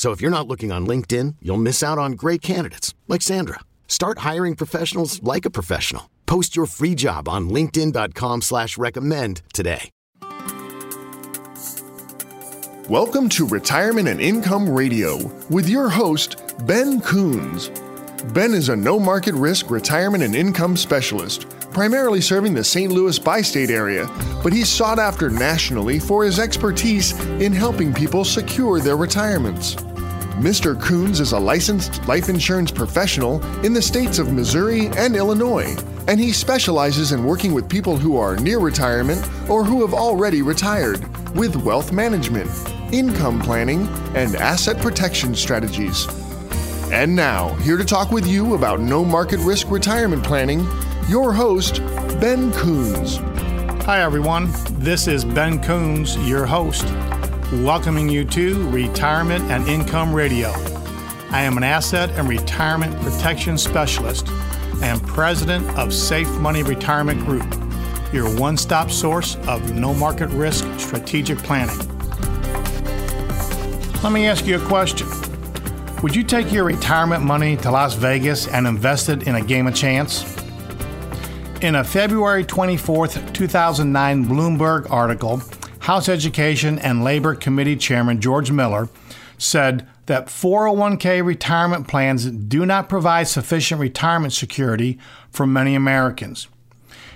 So if you're not looking on LinkedIn, you'll miss out on great candidates like Sandra. Start hiring professionals like a professional. Post your free job on LinkedIn.com slash recommend today. Welcome to Retirement and Income Radio with your host, Ben Coons. Ben is a no market risk retirement and income specialist, primarily serving the St. Louis bi state area, but he's sought after nationally for his expertise in helping people secure their retirements. Mr. Coons is a licensed life insurance professional in the states of Missouri and Illinois, and he specializes in working with people who are near retirement or who have already retired with wealth management, income planning, and asset protection strategies. And now, here to talk with you about no market risk retirement planning, your host, Ben Coons. Hi, everyone. This is Ben Coons, your host welcoming you to Retirement and Income Radio. I am an asset and retirement protection specialist and president of Safe Money Retirement Group, your one stop source of no market risk strategic planning. Let me ask you a question. Would you take your retirement money to Las Vegas and invest it in a game of chance? In a February 24, 2009 Bloomberg article, House Education and Labor Committee Chairman George Miller said that 401k retirement plans do not provide sufficient retirement security for many Americans.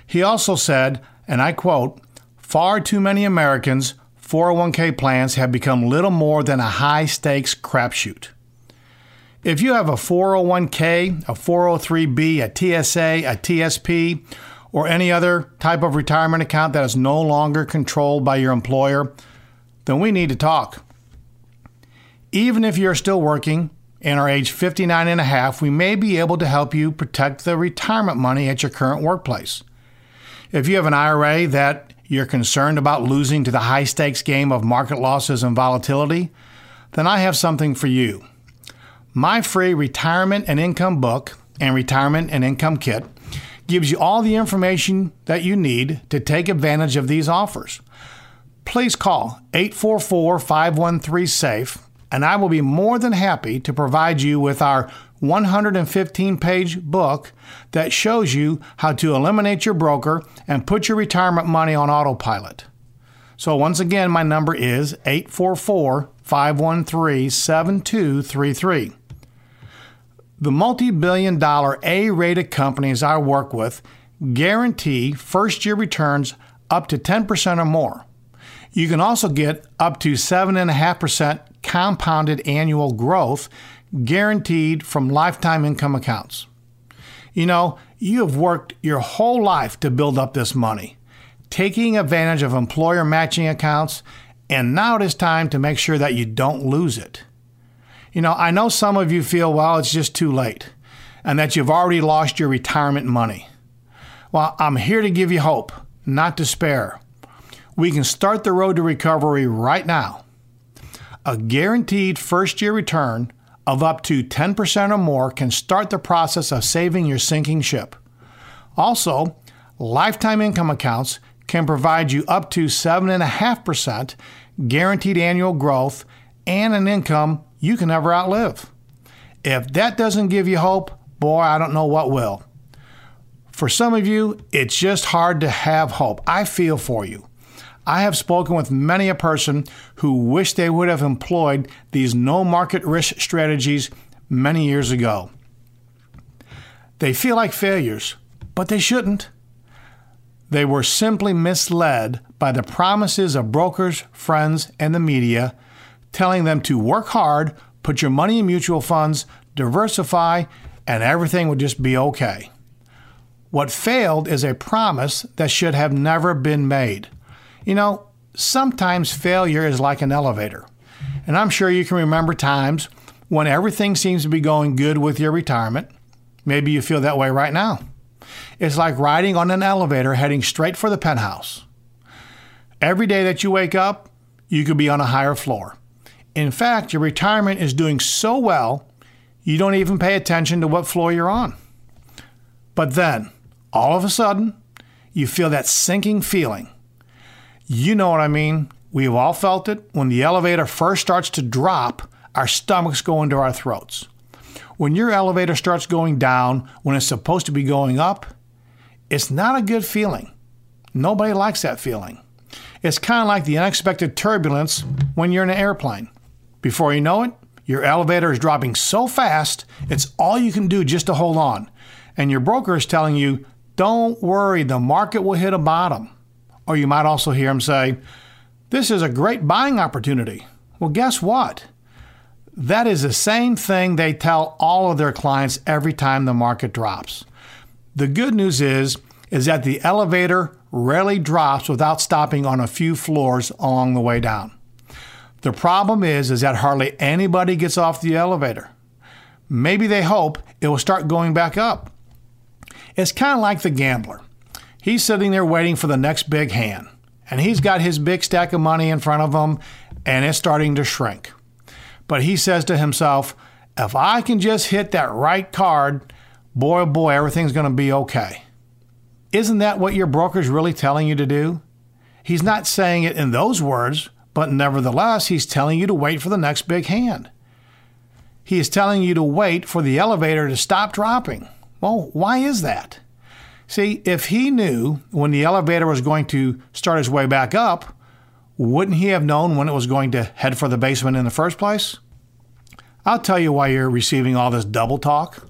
He also said, and I quote, far too many Americans' 401k plans have become little more than a high stakes crapshoot. If you have a 401k, a 403b, a TSA, a TSP, or any other type of retirement account that is no longer controlled by your employer, then we need to talk. Even if you're still working and are age 59 and a half, we may be able to help you protect the retirement money at your current workplace. If you have an IRA that you're concerned about losing to the high stakes game of market losses and volatility, then I have something for you. My free retirement and income book and retirement and income kit gives you all the information that you need to take advantage of these offers. Please call 844 513 SAFE, and I will be more than happy to provide you with our 115 page book that shows you how to eliminate your broker and put your retirement money on autopilot. So, once again, my number is 844 513 7233. The multi billion dollar A rated companies I work with guarantee first year returns up to 10% or more. You can also get up to 7.5% compounded annual growth guaranteed from lifetime income accounts. You know, you have worked your whole life to build up this money, taking advantage of employer matching accounts, and now it is time to make sure that you don't lose it. You know, I know some of you feel, well, it's just too late and that you've already lost your retirement money. Well, I'm here to give you hope, not despair. We can start the road to recovery right now. A guaranteed first year return of up to 10% or more can start the process of saving your sinking ship. Also, lifetime income accounts can provide you up to 7.5% guaranteed annual growth and an income you can never outlive. If that doesn't give you hope, boy, I don't know what will. For some of you, it's just hard to have hope. I feel for you. I have spoken with many a person who wish they would have employed these no market risk strategies many years ago. They feel like failures, but they shouldn't. They were simply misled by the promises of brokers, friends, and the media, telling them to work hard, put your money in mutual funds, diversify, and everything would just be okay. What failed is a promise that should have never been made. You know, sometimes failure is like an elevator. And I'm sure you can remember times when everything seems to be going good with your retirement. Maybe you feel that way right now. It's like riding on an elevator heading straight for the penthouse. Every day that you wake up, you could be on a higher floor. In fact, your retirement is doing so well, you don't even pay attention to what floor you're on. But then, all of a sudden, you feel that sinking feeling. You know what I mean? We've all felt it. When the elevator first starts to drop, our stomachs go into our throats. When your elevator starts going down when it's supposed to be going up, it's not a good feeling. Nobody likes that feeling. It's kind of like the unexpected turbulence when you're in an airplane. Before you know it, your elevator is dropping so fast, it's all you can do just to hold on. And your broker is telling you, don't worry, the market will hit a bottom. Or you might also hear him say, this is a great buying opportunity. Well, guess what? That is the same thing they tell all of their clients every time the market drops. The good news is is that the elevator rarely drops without stopping on a few floors along the way down. The problem is is that hardly anybody gets off the elevator. Maybe they hope it will start going back up. It's kind of like the gambler. He's sitting there waiting for the next big hand, and he's got his big stack of money in front of him, and it's starting to shrink. But he says to himself, if I can just hit that right card, boy, oh boy, everything's going to be okay. Isn't that what your broker's really telling you to do? He's not saying it in those words, but nevertheless, he's telling you to wait for the next big hand. He is telling you to wait for the elevator to stop dropping. Well, why is that? See, if he knew when the elevator was going to start his way back up, wouldn't he have known when it was going to head for the basement in the first place? I'll tell you why you're receiving all this double talk.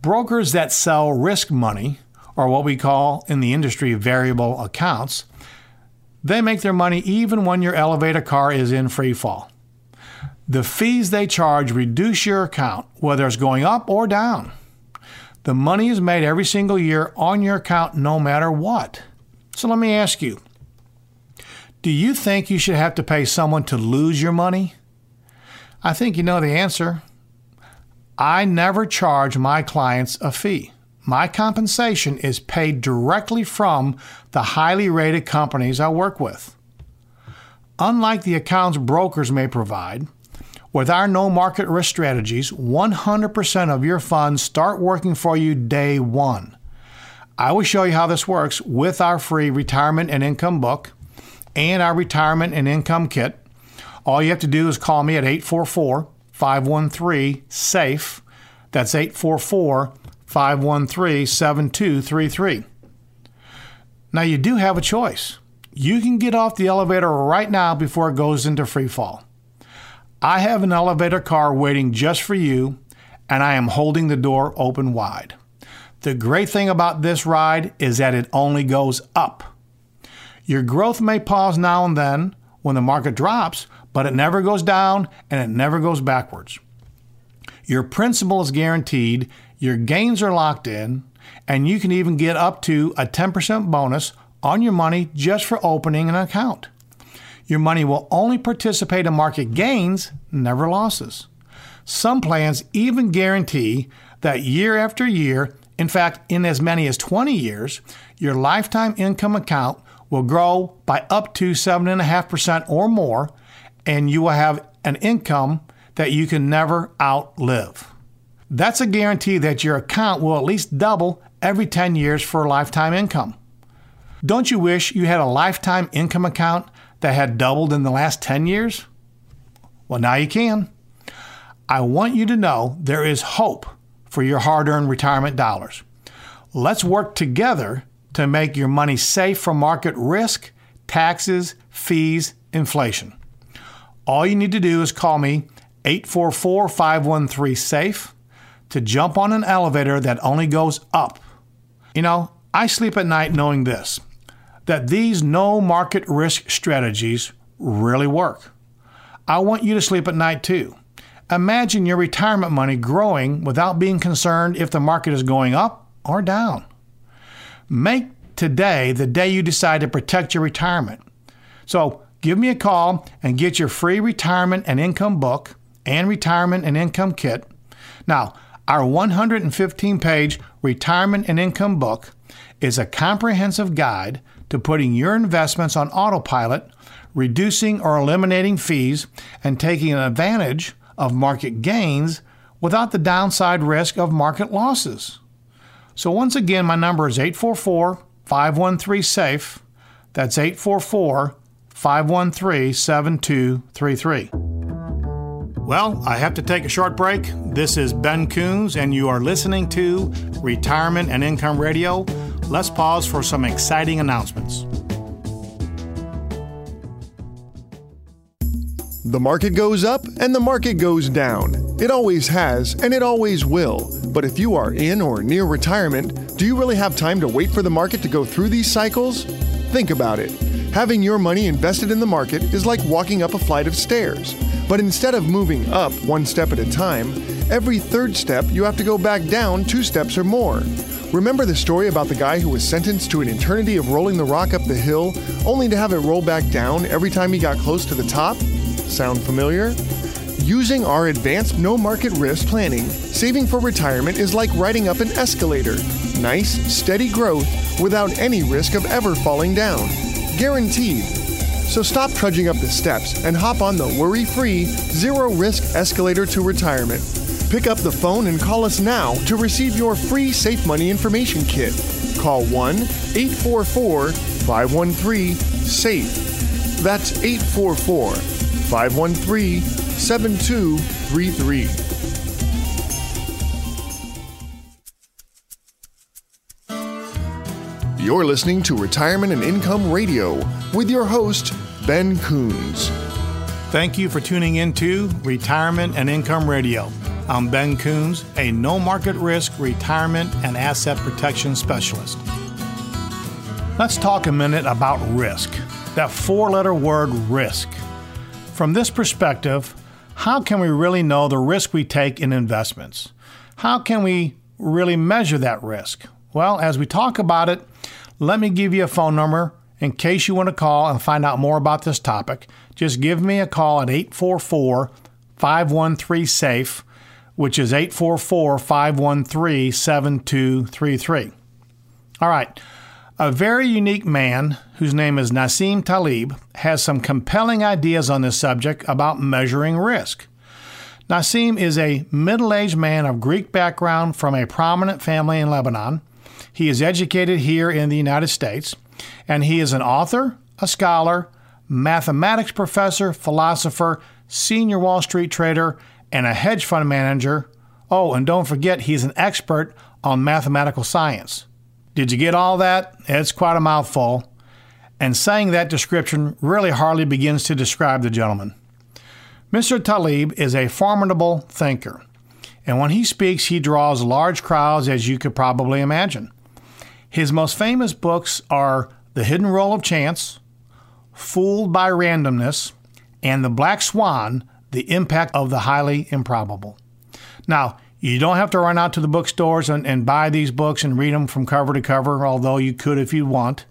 Brokers that sell risk money, or what we call in the industry variable accounts, they make their money even when your elevator car is in free fall. The fees they charge reduce your account, whether it's going up or down. The money is made every single year on your account no matter what. So let me ask you do you think you should have to pay someone to lose your money? I think you know the answer. I never charge my clients a fee. My compensation is paid directly from the highly rated companies I work with. Unlike the accounts brokers may provide, with our no market risk strategies, 100% of your funds start working for you day one. I will show you how this works with our free retirement and income book and our retirement and income kit. All you have to do is call me at 844 513 SAFE. That's 844 513 7233. Now, you do have a choice. You can get off the elevator right now before it goes into free fall. I have an elevator car waiting just for you, and I am holding the door open wide. The great thing about this ride is that it only goes up. Your growth may pause now and then when the market drops, but it never goes down and it never goes backwards. Your principal is guaranteed, your gains are locked in, and you can even get up to a 10% bonus on your money just for opening an account. Your money will only participate in market gains, never losses. Some plans even guarantee that year after year, in fact, in as many as 20 years, your lifetime income account will grow by up to 7.5% or more, and you will have an income that you can never outlive. That's a guarantee that your account will at least double every 10 years for a lifetime income. Don't you wish you had a lifetime income account that had doubled in the last 10 years? Well, now you can. I want you to know there is hope for your hard earned retirement dollars. Let's work together to make your money safe from market risk, taxes, fees, inflation. All you need to do is call me 844 513 SAFE. To jump on an elevator that only goes up. You know, I sleep at night knowing this that these no market risk strategies really work. I want you to sleep at night too. Imagine your retirement money growing without being concerned if the market is going up or down. Make today the day you decide to protect your retirement. So give me a call and get your free retirement and income book and retirement and income kit. Now, our 115 page retirement and income book is a comprehensive guide to putting your investments on autopilot, reducing or eliminating fees, and taking advantage of market gains without the downside risk of market losses. So, once again, my number is 844 513 SAFE. That's 844 513 7233. Well, I have to take a short break. This is Ben Coons, and you are listening to Retirement and Income Radio. Let's pause for some exciting announcements. The market goes up and the market goes down. It always has and it always will. But if you are in or near retirement, do you really have time to wait for the market to go through these cycles? Think about it. Having your money invested in the market is like walking up a flight of stairs. But instead of moving up one step at a time, every third step you have to go back down two steps or more. Remember the story about the guy who was sentenced to an eternity of rolling the rock up the hill, only to have it roll back down every time he got close to the top? Sound familiar? Using our advanced no market risk planning, saving for retirement is like riding up an escalator. Nice, steady growth without any risk of ever falling down. Guaranteed. So stop trudging up the steps and hop on the worry free, zero risk escalator to retirement. Pick up the phone and call us now to receive your free Safe Money Information Kit. Call 1 844 513 SAFE. That's 844 513 7233. You're listening to Retirement and Income Radio with your host, Ben Coons. Thank you for tuning in to Retirement and Income Radio. I'm Ben Coons, a no market risk retirement and asset protection specialist. Let's talk a minute about risk. That four letter word risk. From this perspective, how can we really know the risk we take in investments? How can we really measure that risk? Well, as we talk about it, let me give you a phone number in case you want to call and find out more about this topic. Just give me a call at 844 513 SAFE, which is 844 513 7233. All right. A very unique man, whose name is Nassim Taleb, has some compelling ideas on this subject about measuring risk. Nassim is a middle aged man of Greek background from a prominent family in Lebanon. He is educated here in the United States, and he is an author, a scholar, mathematics professor, philosopher, senior Wall Street trader, and a hedge fund manager. Oh, and don't forget, he's an expert on mathematical science. Did you get all that? It's quite a mouthful. And saying that description really hardly begins to describe the gentleman. Mr. Taleb is a formidable thinker, and when he speaks, he draws large crowds, as you could probably imagine. His most famous books are The Hidden Role of Chance, Fooled by Randomness, and The Black Swan The Impact of the Highly Improbable. Now, you don't have to run out to the bookstores and, and buy these books and read them from cover to cover, although you could if you want.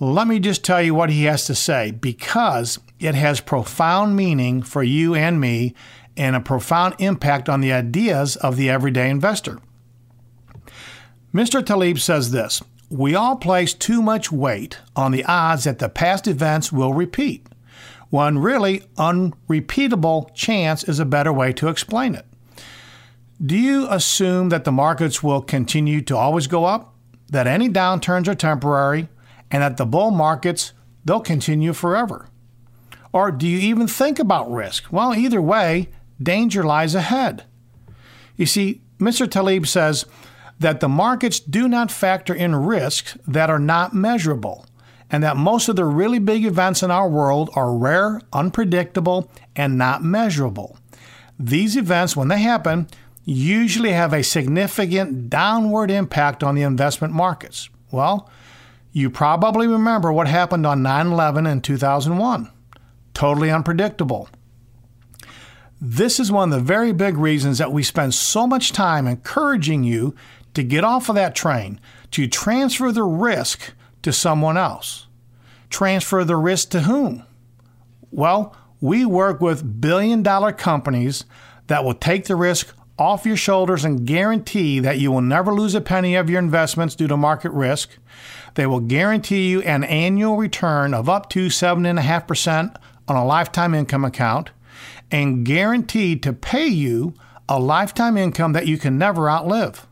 Let me just tell you what he has to say because it has profound meaning for you and me and a profound impact on the ideas of the everyday investor. Mr. Taleb says this We all place too much weight on the odds that the past events will repeat. One really unrepeatable chance is a better way to explain it. Do you assume that the markets will continue to always go up, that any downturns are temporary, and that the bull markets they'll continue forever? Or do you even think about risk? Well, either way, danger lies ahead. You see, Mr. Taleb says that the markets do not factor in risks that are not measurable, and that most of the really big events in our world are rare, unpredictable, and not measurable. These events, when they happen, usually have a significant downward impact on the investment markets. Well, you probably remember what happened on 9 11 in 2001. Totally unpredictable. This is one of the very big reasons that we spend so much time encouraging you to get off of that train, to transfer the risk to someone else. Transfer the risk to whom? Well, we work with billion dollar companies that will take the risk off your shoulders and guarantee that you will never lose a penny of your investments due to market risk. They will guarantee you an annual return of up to 7.5% on a lifetime income account and guaranteed to pay you a lifetime income that you can never outlive.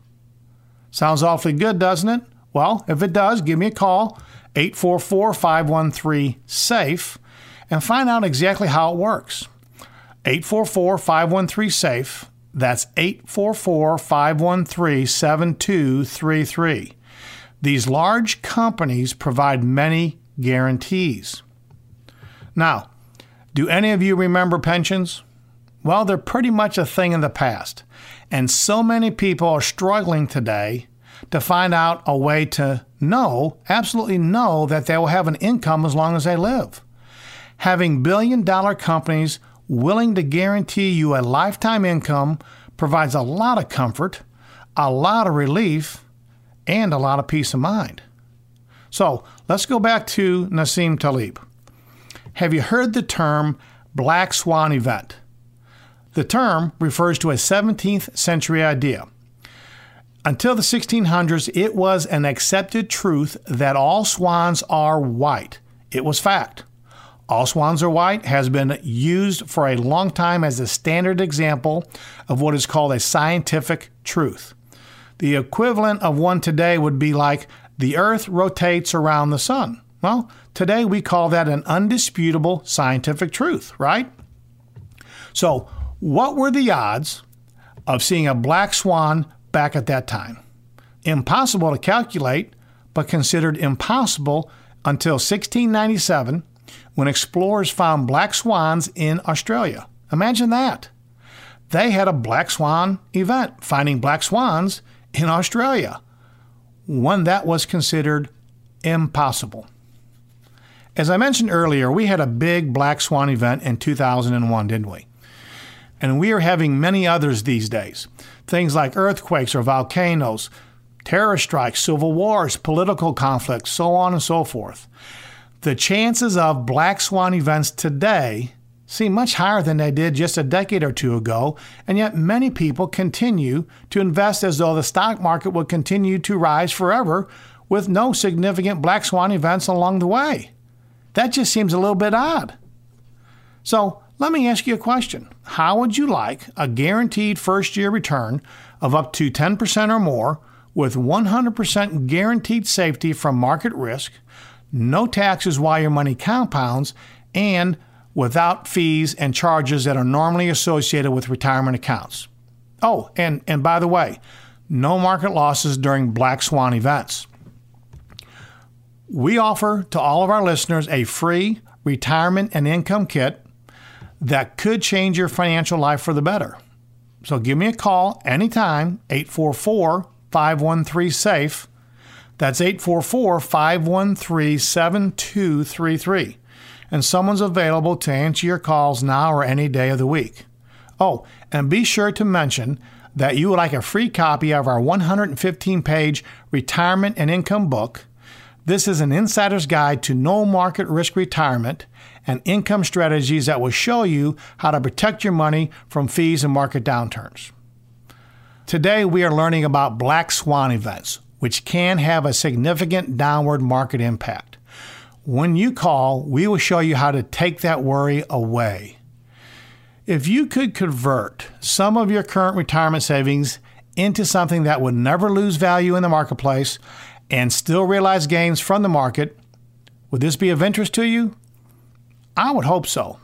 Sounds awfully good, doesn't it? Well, if it does, give me a call, 844 513 SAFE, and find out exactly how it works. 844 513 SAFE. That's 844 513 7233. These large companies provide many guarantees. Now, do any of you remember pensions? Well, they're pretty much a thing in the past. And so many people are struggling today to find out a way to know, absolutely know, that they will have an income as long as they live. Having billion dollar companies willing to guarantee you a lifetime income provides a lot of comfort, a lot of relief, and a lot of peace of mind. So let's go back to Nassim Taleb. Have you heard the term black swan event? The term refers to a 17th century idea. Until the 1600s, it was an accepted truth that all swans are white. It was fact. All swans are white has been used for a long time as a standard example of what is called a scientific truth. The equivalent of one today would be like the earth rotates around the sun. Well, today we call that an undisputable scientific truth, right? So, what were the odds of seeing a black swan back at that time? Impossible to calculate, but considered impossible until 1697 when explorers found black swans in Australia. Imagine that. They had a black swan event, finding black swans in Australia, one that was considered impossible. As I mentioned earlier, we had a big black swan event in 2001, didn't we? And we are having many others these days. Things like earthquakes or volcanoes, terror strikes, civil wars, political conflicts, so on and so forth. The chances of black swan events today seem much higher than they did just a decade or two ago, and yet many people continue to invest as though the stock market will continue to rise forever with no significant black swan events along the way. That just seems a little bit odd. So, let me ask you a question. How would you like a guaranteed first year return of up to 10% or more with 100% guaranteed safety from market risk, no taxes while your money compounds, and without fees and charges that are normally associated with retirement accounts. Oh, and, and by the way, no market losses during black swan events. We offer to all of our listeners a free retirement and income kit that could change your financial life for the better. So give me a call anytime, 844 513 SAFE. That's 844 513 7233 and someone's available to answer your calls now or any day of the week. Oh, and be sure to mention that you would like a free copy of our 115 page retirement and income book. This is an insider's guide to no market risk retirement and income strategies that will show you how to protect your money from fees and market downturns. Today, we are learning about black swan events, which can have a significant downward market impact. When you call, we will show you how to take that worry away. If you could convert some of your current retirement savings into something that would never lose value in the marketplace and still realize gains from the market, would this be of interest to you? I would hope so.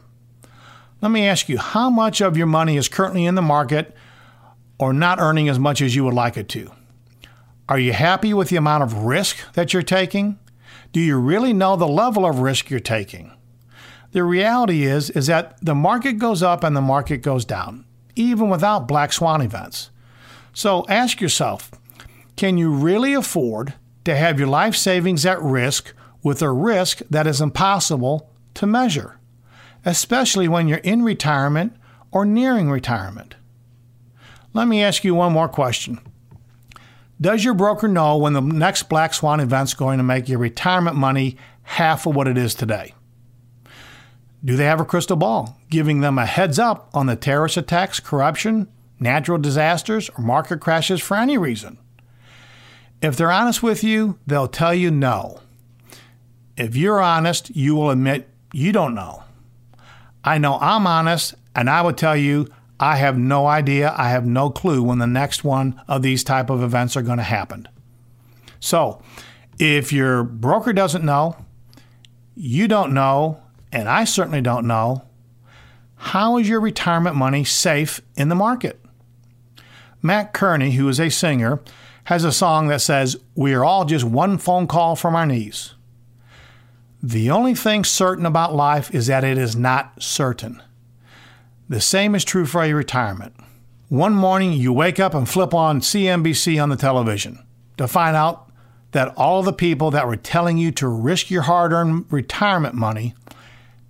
Let me ask you how much of your money is currently in the market or not earning as much as you would like it to? Are you happy with the amount of risk that you're taking? Do you really know the level of risk you're taking? The reality is is that the market goes up and the market goes down, even without black swan events. So ask yourself can you really afford to have your life savings at risk with a risk that is impossible to measure, especially when you're in retirement or nearing retirement? Let me ask you one more question. Does your broker know when the next black swan event is going to make your retirement money half of what it is today? Do they have a crystal ball giving them a heads up on the terrorist attacks, corruption, natural disasters, or market crashes for any reason? If they're honest with you, they'll tell you no. If you're honest, you will admit you don't know. I know I'm honest, and I would tell you I have no idea, I have no clue when the next one of these type of events are going to happen. So, if your broker doesn't know, you don't know, and I certainly don't know, how is your retirement money safe in the market? Mat Kearney, who is a singer, has a song that says, We are all just one phone call from our knees. The only thing certain about life is that it is not certain. The same is true for your retirement. One morning you wake up and flip on CNBC on the television to find out that all the people that were telling you to risk your hard earned retirement money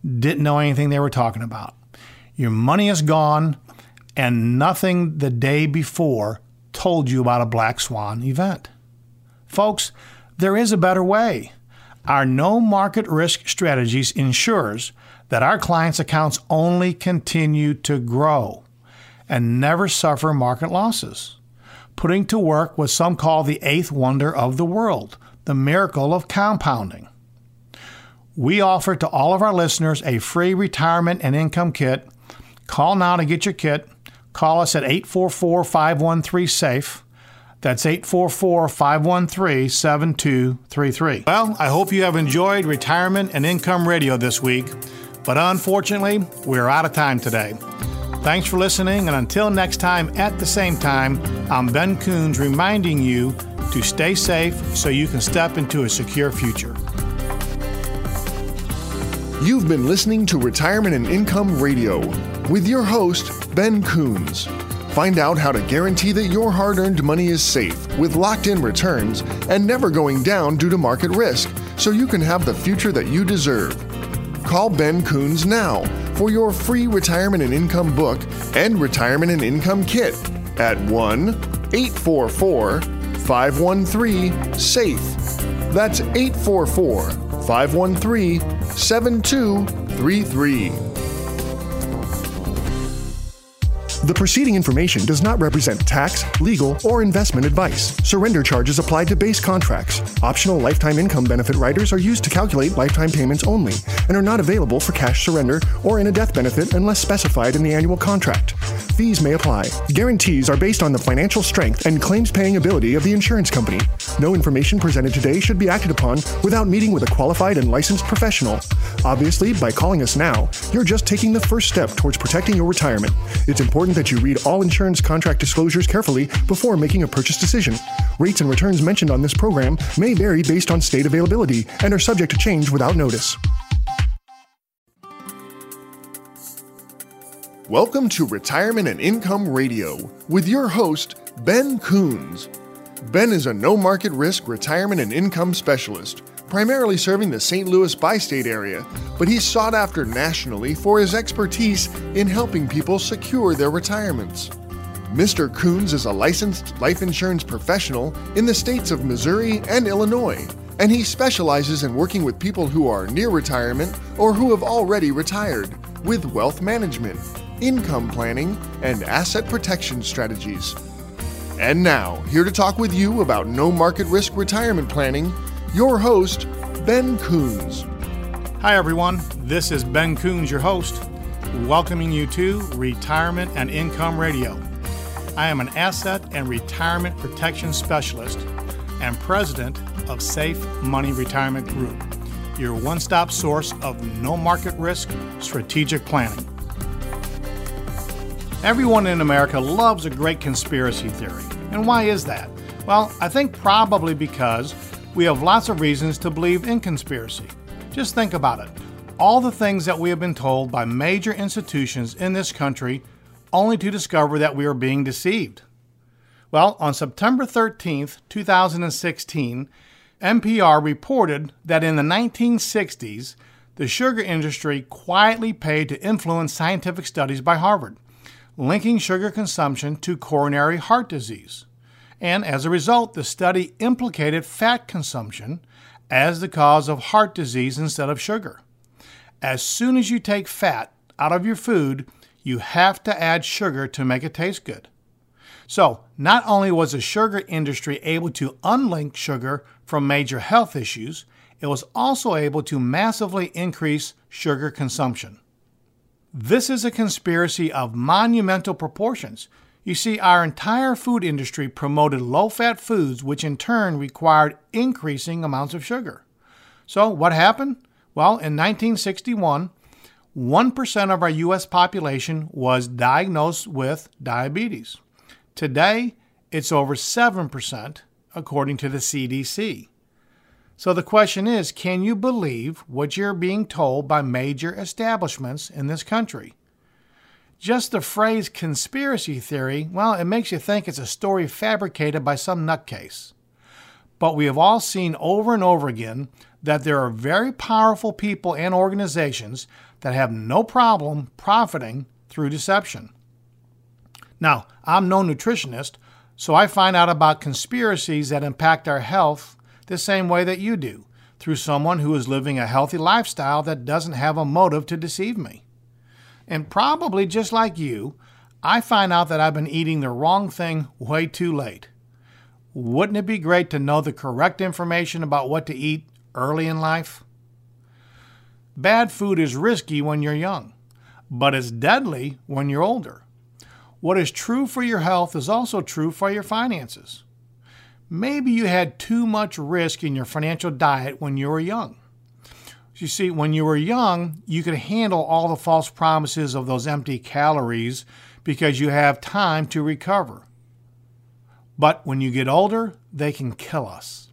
didn't know anything they were talking about. Your money is gone, and nothing the day before told you about a black swan event. Folks, there is a better way. Our no market risk strategies ensures that our clients' accounts only continue to grow and never suffer market losses, putting to work what some call the eighth wonder of the world, the miracle of compounding. We offer to all of our listeners a free retirement and income kit. Call now to get your kit. Call us at 844 513 SAFE. That's 844 513 7233. Well, I hope you have enjoyed Retirement and Income Radio this week, but unfortunately, we're out of time today. Thanks for listening, and until next time at the same time, I'm Ben Coons reminding you to stay safe so you can step into a secure future. You've been listening to Retirement and Income Radio with your host, Ben Coons. Find out how to guarantee that your hard earned money is safe with locked in returns and never going down due to market risk so you can have the future that you deserve. Call Ben Coons now for your free retirement and income book and retirement and income kit at 1 844 513 SAFE. That's 844 513 7233. The preceding information does not represent tax, legal, or investment advice. Surrender charges apply to base contracts. Optional lifetime income benefit riders are used to calculate lifetime payments only and are not available for cash surrender or in a death benefit unless specified in the annual contract. Fees may apply. Guarantees are based on the financial strength and claims paying ability of the insurance company. No information presented today should be acted upon without meeting with a qualified and licensed professional. Obviously, by calling us now, you're just taking the first step towards protecting your retirement. It's important that you read all insurance contract disclosures carefully before making a purchase decision. Rates and returns mentioned on this program may vary based on state availability and are subject to change without notice. Welcome to Retirement and Income Radio with your host, Ben Coons. Ben is a no market risk retirement and income specialist, primarily serving the St. Louis bi state area, but he's sought after nationally for his expertise in helping people secure their retirements. Mr. Coons is a licensed life insurance professional in the states of Missouri and Illinois, and he specializes in working with people who are near retirement or who have already retired with wealth management, income planning, and asset protection strategies. And now, here to talk with you about no market risk retirement planning, your host, Ben Coons. Hi, everyone. This is Ben Coons, your host, welcoming you to Retirement and Income Radio. I am an asset and retirement protection specialist and president of Safe Money Retirement Group, your one stop source of no market risk strategic planning. Everyone in America loves a great conspiracy theory. And why is that? Well, I think probably because we have lots of reasons to believe in conspiracy. Just think about it. All the things that we have been told by major institutions in this country only to discover that we are being deceived. Well, on September 13th, 2016, NPR reported that in the 1960s, the sugar industry quietly paid to influence scientific studies by Harvard, linking sugar consumption to coronary heart disease. And as a result, the study implicated fat consumption as the cause of heart disease instead of sugar. As soon as you take fat out of your food, you have to add sugar to make it taste good. So, not only was the sugar industry able to unlink sugar from major health issues, it was also able to massively increase sugar consumption. This is a conspiracy of monumental proportions. You see, our entire food industry promoted low fat foods, which in turn required increasing amounts of sugar. So, what happened? Well, in 1961, 1% of our U.S. population was diagnosed with diabetes. Today, it's over 7%, according to the CDC. So the question is can you believe what you're being told by major establishments in this country? Just the phrase conspiracy theory, well, it makes you think it's a story fabricated by some nutcase. But we have all seen over and over again that there are very powerful people and organizations that have no problem profiting through deception. Now, I'm no nutritionist, so I find out about conspiracies that impact our health the same way that you do, through someone who is living a healthy lifestyle that doesn't have a motive to deceive me. And probably just like you, I find out that I've been eating the wrong thing way too late. Wouldn't it be great to know the correct information about what to eat early in life? Bad food is risky when you're young, but it's deadly when you're older. What is true for your health is also true for your finances. Maybe you had too much risk in your financial diet when you were young. You see, when you were young, you could handle all the false promises of those empty calories because you have time to recover. But when you get older, they can kill us.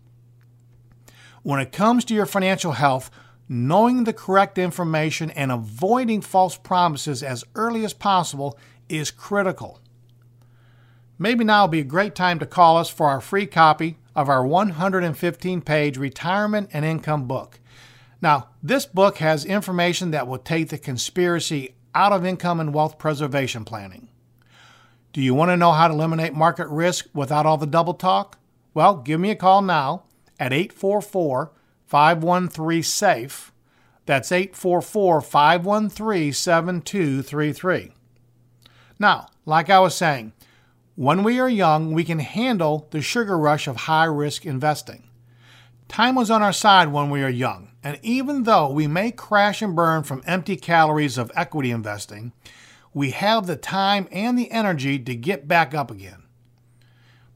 When it comes to your financial health, knowing the correct information and avoiding false promises as early as possible is critical. Maybe now would be a great time to call us for our free copy of our 115 page retirement and income book. Now, this book has information that will take the conspiracy out of income and wealth preservation planning. Do you want to know how to eliminate market risk without all the double talk? Well, give me a call now at 844 513 SAFE. That's 844 513 7233. Now, like I was saying, when we are young, we can handle the sugar rush of high risk investing. Time was on our side when we are young, and even though we may crash and burn from empty calories of equity investing, we have the time and the energy to get back up again.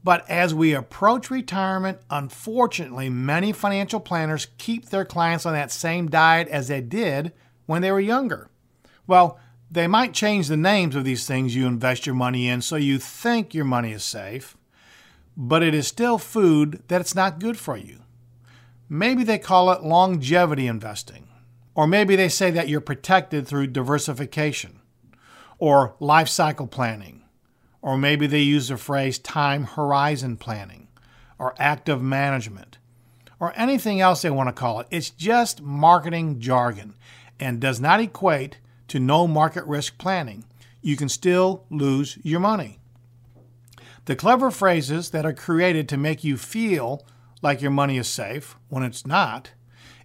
But as we approach retirement, unfortunately, many financial planners keep their clients on that same diet as they did when they were younger. Well, they might change the names of these things you invest your money in so you think your money is safe, but it is still food that's not good for you. Maybe they call it longevity investing, or maybe they say that you're protected through diversification, or life cycle planning, or maybe they use the phrase time horizon planning, or active management, or anything else they want to call it. It's just marketing jargon and does not equate to no market risk planning, you can still lose your money. The clever phrases that are created to make you feel like your money is safe when it's not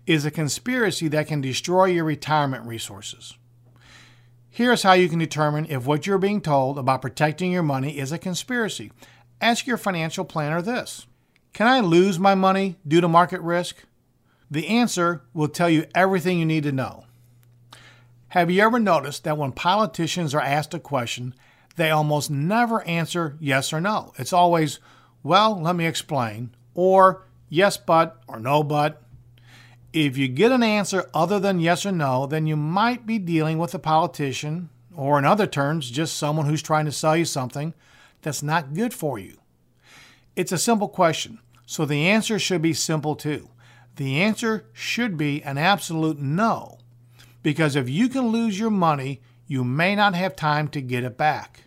is a conspiracy that can destroy your retirement resources. Here's how you can determine if what you're being told about protecting your money is a conspiracy. Ask your financial planner this Can I lose my money due to market risk? The answer will tell you everything you need to know. Have you ever noticed that when politicians are asked a question, they almost never answer yes or no? It's always, well, let me explain, or yes, but, or no, but. If you get an answer other than yes or no, then you might be dealing with a politician, or in other terms, just someone who's trying to sell you something that's not good for you. It's a simple question, so the answer should be simple too. The answer should be an absolute no because if you can lose your money, you may not have time to get it back.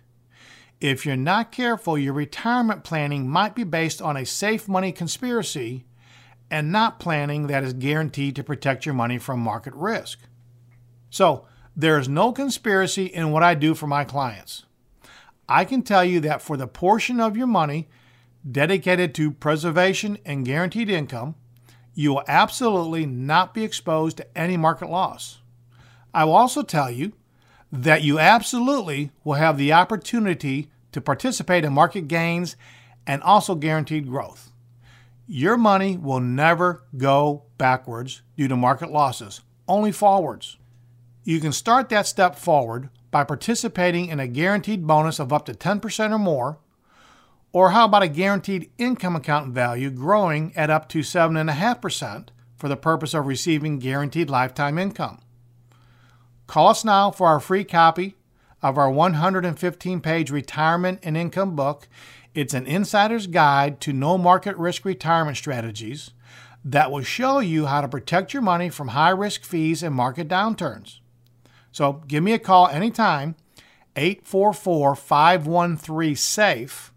If you're not careful, your retirement planning might be based on a safe money conspiracy and not planning that is guaranteed to protect your money from market risk. So, there is no conspiracy in what I do for my clients. I can tell you that for the portion of your money dedicated to preservation and guaranteed income, you will absolutely not be exposed to any market loss. I will also tell you that you absolutely will have the opportunity to participate in market gains and also guaranteed growth. Your money will never go backwards due to market losses, only forwards. You can start that step forward by participating in a guaranteed bonus of up to 10% or more or how about a guaranteed income account value growing at up to 7.5% for the purpose of receiving guaranteed lifetime income? Call us now for our free copy of our 115 page retirement and income book. It's an insider's guide to no market risk retirement strategies that will show you how to protect your money from high risk fees and market downturns. So give me a call anytime, 844 513 SAFE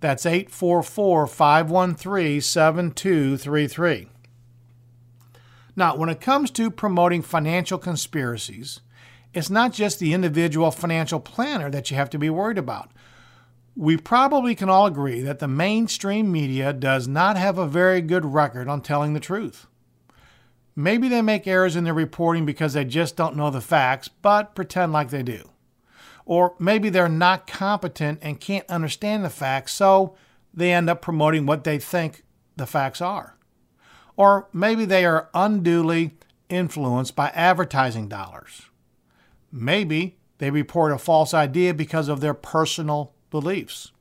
that's 844 513 7233. Now, when it comes to promoting financial conspiracies, it's not just the individual financial planner that you have to be worried about. We probably can all agree that the mainstream media does not have a very good record on telling the truth. Maybe they make errors in their reporting because they just don't know the facts, but pretend like they do. Or maybe they're not competent and can't understand the facts, so they end up promoting what they think the facts are. Or maybe they are unduly influenced by advertising dollars. Maybe they report a false idea because of their personal beliefs.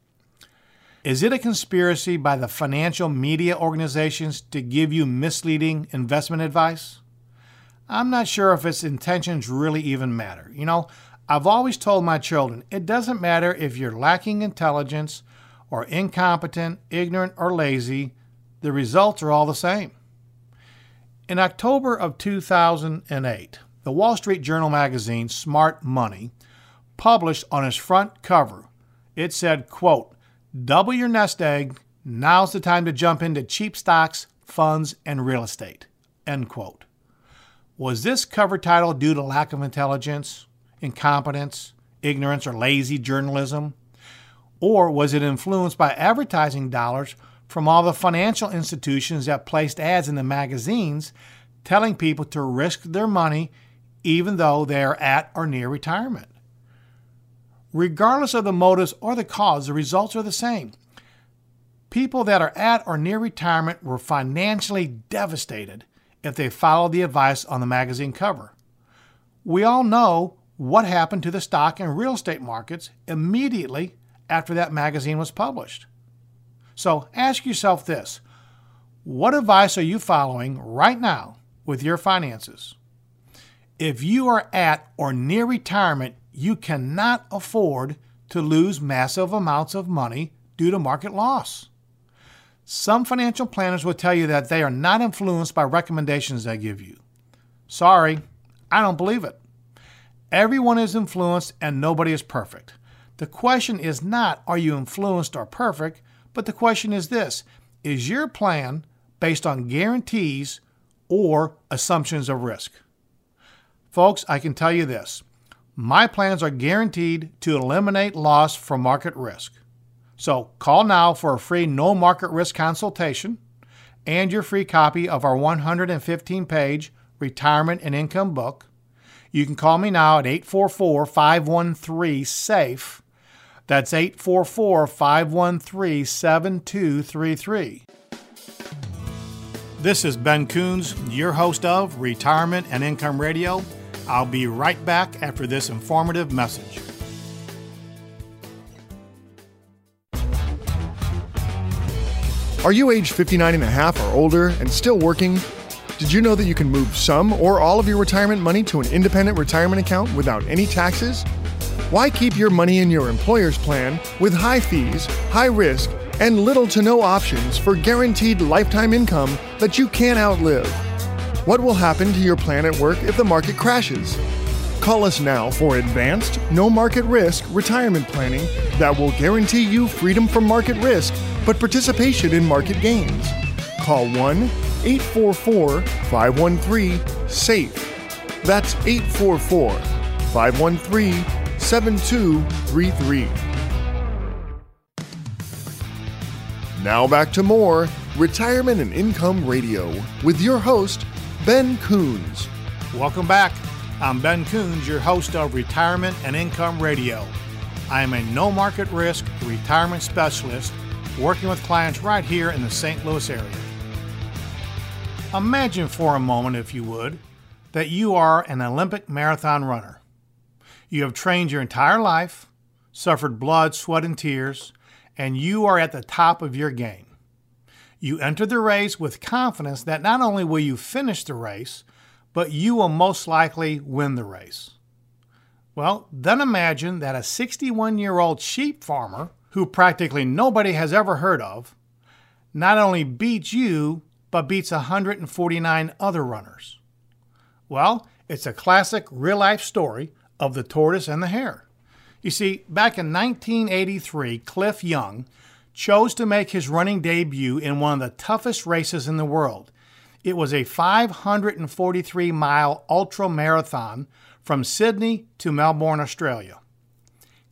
Is it a conspiracy by the financial media organizations to give you misleading investment advice? I'm not sure if its intentions really even matter. You know, I've always told my children it doesn't matter if you're lacking intelligence or incompetent, ignorant, or lazy, the results are all the same. In October of 2008, the Wall Street Journal magazine Smart Money published on its front cover, it said, quote, double your nest egg, now's the time to jump into cheap stocks, funds, and real estate, end quote. Was this cover title due to lack of intelligence? incompetence, ignorance, or lazy journalism? Or was it influenced by advertising dollars from all the financial institutions that placed ads in the magazines telling people to risk their money even though they are at or near retirement? Regardless of the motives or the cause, the results are the same. People that are at or near retirement were financially devastated if they followed the advice on the magazine cover. We all know what happened to the stock and real estate markets immediately after that magazine was published. So ask yourself this what advice are you following right now with your finances? If you are at or near retirement, you cannot afford to lose massive amounts of money due to market loss. Some financial planners will tell you that they are not influenced by recommendations they give you. Sorry, I don't believe it. Everyone is influenced and nobody is perfect. The question is not, are you influenced or perfect? But the question is this Is your plan based on guarantees or assumptions of risk? Folks, I can tell you this my plans are guaranteed to eliminate loss from market risk. So call now for a free no market risk consultation and your free copy of our 115 page retirement and income book. You can call me now at 844 513 SAFE. That's 844 513 7233. This is Ben Coons, your host of Retirement and Income Radio. I'll be right back after this informative message. Are you age 59 and a half or older and still working? Did you know that you can move some or all of your retirement money to an independent retirement account without any taxes? Why keep your money in your employer's plan with high fees, high risk, and little to no options for guaranteed lifetime income that you can't outlive? What will happen to your plan at work if the market crashes? Call us now for advanced, no market risk retirement planning that will guarantee you freedom from market risk but participation in market gains. Call 1 844 513 SAFE. That's 844 513 7233. Now back to more Retirement and Income Radio with your host, Ben Coons. Welcome back. I'm Ben Coons, your host of Retirement and Income Radio. I am a no market risk retirement specialist working with clients right here in the St. Louis area. Imagine for a moment, if you would, that you are an Olympic marathon runner. You have trained your entire life, suffered blood, sweat, and tears, and you are at the top of your game. You enter the race with confidence that not only will you finish the race, but you will most likely win the race. Well, then imagine that a 61 year old sheep farmer, who practically nobody has ever heard of, not only beats you, but beats 149 other runners. Well, it's a classic real life story of the tortoise and the hare. You see, back in 1983, Cliff Young chose to make his running debut in one of the toughest races in the world. It was a 543 mile ultra marathon from Sydney to Melbourne, Australia.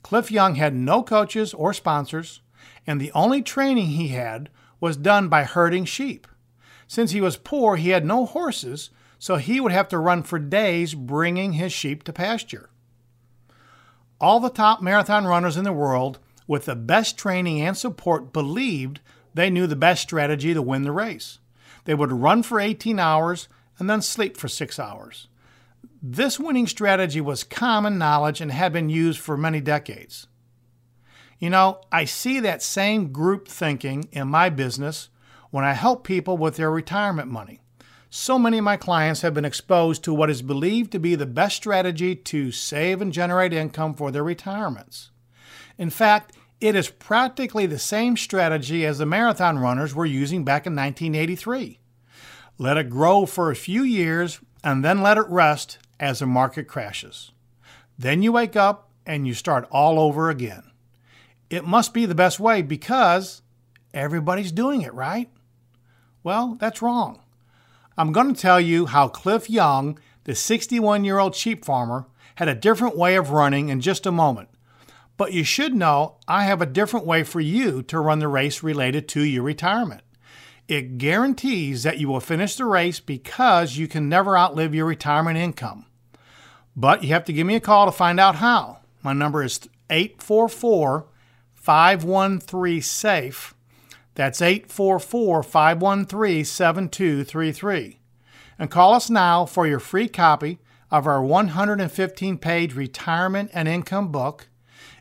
Cliff Young had no coaches or sponsors, and the only training he had was done by herding sheep. Since he was poor, he had no horses, so he would have to run for days bringing his sheep to pasture. All the top marathon runners in the world with the best training and support believed they knew the best strategy to win the race. They would run for 18 hours and then sleep for six hours. This winning strategy was common knowledge and had been used for many decades. You know, I see that same group thinking in my business when I help people with their retirement money. So many of my clients have been exposed to what is believed to be the best strategy to save and generate income for their retirements. In fact, it is practically the same strategy as the marathon runners were using back in 1983. Let it grow for a few years and then let it rest as the market crashes. Then you wake up and you start all over again. It must be the best way because everybody's doing it, right? Well, that's wrong. I'm going to tell you how Cliff Young, the 61 year old sheep farmer, had a different way of running in just a moment. But you should know I have a different way for you to run the race related to your retirement. It guarantees that you will finish the race because you can never outlive your retirement income. But you have to give me a call to find out how. My number is 844 513 SAFE. That's 844 513 7233. And call us now for your free copy of our 115 page retirement and income book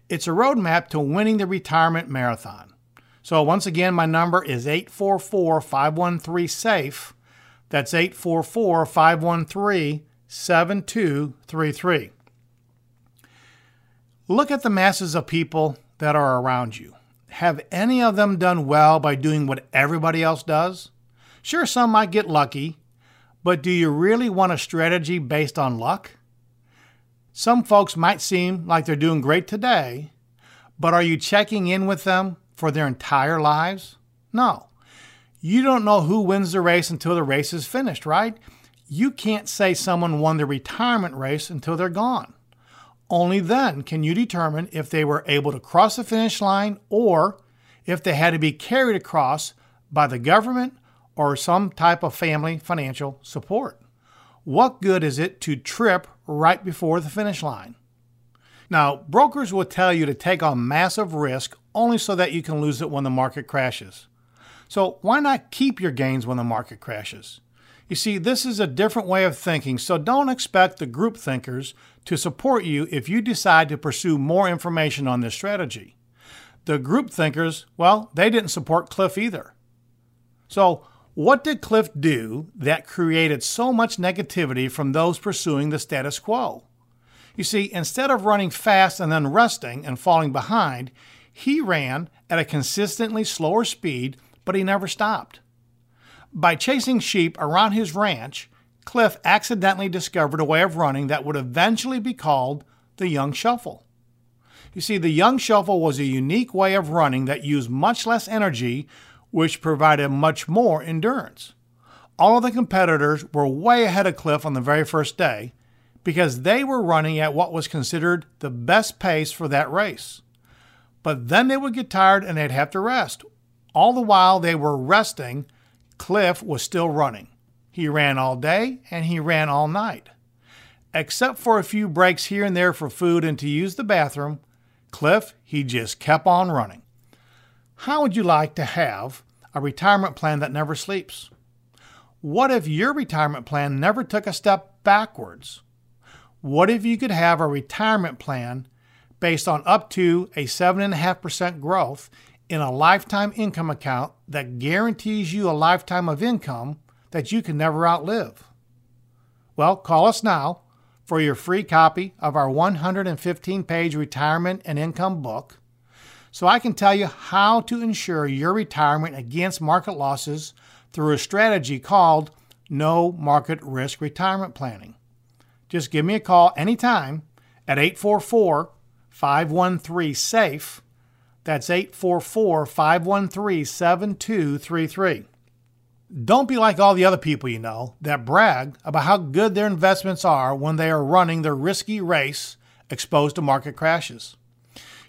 it's a roadmap to winning the retirement marathon. So, once again, my number is 844 513 SAFE. That's 844 513 7233. Look at the masses of people that are around you. Have any of them done well by doing what everybody else does? Sure, some might get lucky, but do you really want a strategy based on luck? Some folks might seem like they're doing great today, but are you checking in with them for their entire lives? No. You don't know who wins the race until the race is finished, right? You can't say someone won the retirement race until they're gone. Only then can you determine if they were able to cross the finish line or if they had to be carried across by the government or some type of family financial support. What good is it to trip right before the finish line? Now, brokers will tell you to take on massive risk only so that you can lose it when the market crashes. So, why not keep your gains when the market crashes? You see, this is a different way of thinking, so don't expect the group thinkers to support you if you decide to pursue more information on this strategy. The group thinkers, well, they didn't support Cliff either. So, what did Cliff do that created so much negativity from those pursuing the status quo? You see, instead of running fast and then resting and falling behind, he ran at a consistently slower speed, but he never stopped. By chasing sheep around his ranch, Cliff accidentally discovered a way of running that would eventually be called the Young Shuffle. You see, the Young Shuffle was a unique way of running that used much less energy, which provided much more endurance. All of the competitors were way ahead of Cliff on the very first day because they were running at what was considered the best pace for that race. But then they would get tired and they'd have to rest. All the while they were resting, Cliff was still running. He ran all day and he ran all night. Except for a few breaks here and there for food and to use the bathroom, Cliff, he just kept on running. How would you like to have a retirement plan that never sleeps? What if your retirement plan never took a step backwards? What if you could have a retirement plan based on up to a 7.5% growth in a lifetime income account that guarantees you a lifetime of income that you can never outlive? Well, call us now for your free copy of our 115 page retirement and income book so I can tell you how to ensure your retirement against market losses through a strategy called No Market Risk Retirement Planning. Just give me a call anytime at 844 513 SAFE. That's 844 513 7233. Don't be like all the other people you know that brag about how good their investments are when they are running their risky race exposed to market crashes.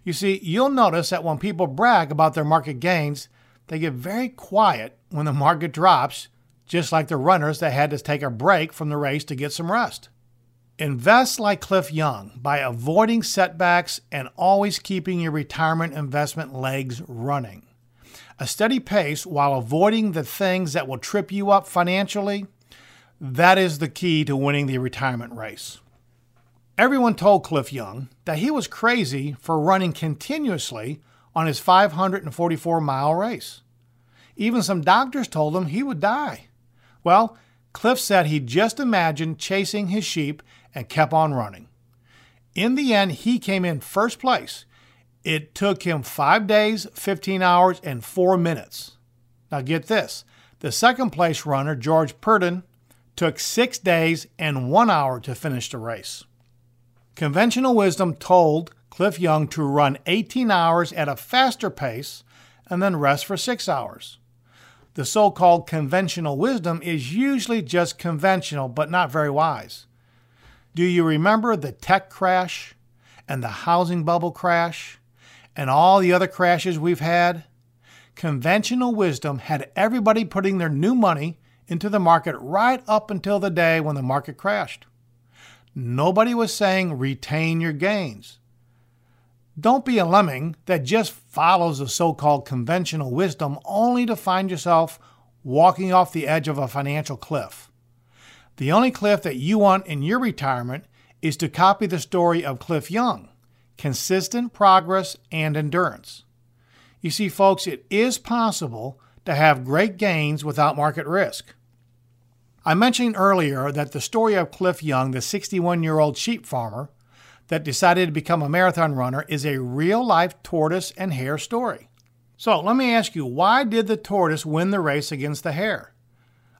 You see, you'll notice that when people brag about their market gains, they get very quiet when the market drops, just like the runners that had to take a break from the race to get some rest. Invest like Cliff Young by avoiding setbacks and always keeping your retirement investment legs running. A steady pace while avoiding the things that will trip you up financially, that is the key to winning the retirement race. Everyone told Cliff Young that he was crazy for running continuously on his 544 mile race. Even some doctors told him he would die. Well, Cliff said he just imagined chasing his sheep and kept on running. In the end, he came in first place it took him five days, 15 hours, and four minutes. Now, get this the second place runner, George Perdon, took six days and one hour to finish the race. Conventional wisdom told Cliff Young to run 18 hours at a faster pace and then rest for six hours. The so called conventional wisdom is usually just conventional but not very wise. Do you remember the tech crash and the housing bubble crash and all the other crashes we've had, conventional wisdom had everybody putting their new money into the market right up until the day when the market crashed. Nobody was saying retain your gains. Don't be a lemming that just follows the so called conventional wisdom only to find yourself walking off the edge of a financial cliff. The only cliff that you want in your retirement is to copy the story of Cliff Young consistent progress, and endurance. You see, folks, it is possible to have great gains without market risk. I mentioned earlier that the story of Cliff Young, the 61 year old sheep farmer that decided to become a marathon runner, is a real life tortoise and hare story. So let me ask you, why did the tortoise win the race against the hare?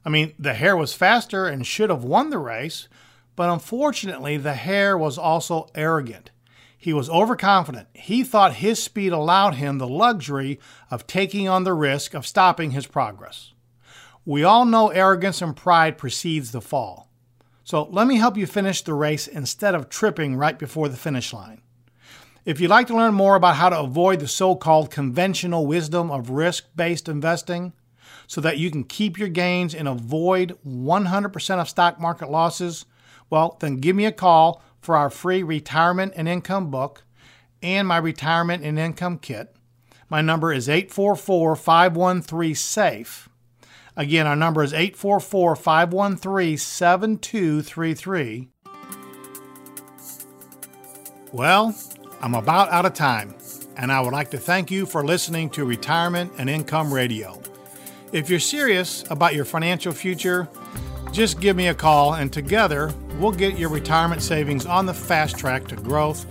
I mean, the hare was faster and should have won the race, but unfortunately, the hare was also arrogant. He was overconfident. He thought his speed allowed him the luxury of taking on the risk of stopping his progress. We all know arrogance and pride precedes the fall. So let me help you finish the race instead of tripping right before the finish line. If you'd like to learn more about how to avoid the so called conventional wisdom of risk based investing, so that you can keep your gains and avoid 100% of stock market losses, well, then give me a call for our free retirement and income book and my retirement and income kit. My number is 844 513 SAFE. Again, our number is 844 513 7233. Well, I'm about out of time, and I would like to thank you for listening to Retirement and Income Radio. If you're serious about your financial future, just give me a call, and together we'll get your retirement savings on the fast track to growth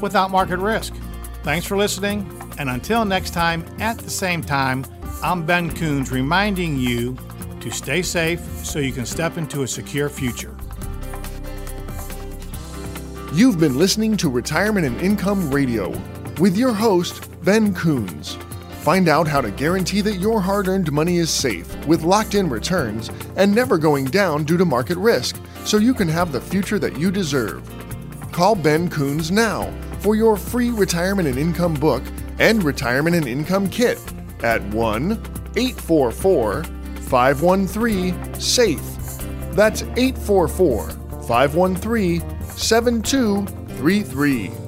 without market risk. Thanks for listening, and until next time at the same time, I'm Ben Coons reminding you to stay safe so you can step into a secure future. You've been listening to Retirement and Income Radio with your host, Ben Coons. Find out how to guarantee that your hard earned money is safe with locked in returns and never going down due to market risk so you can have the future that you deserve. Call Ben Coons now for your free retirement and income book and retirement and income kit at 1 844 513 SAFE. That's 844 513 7233.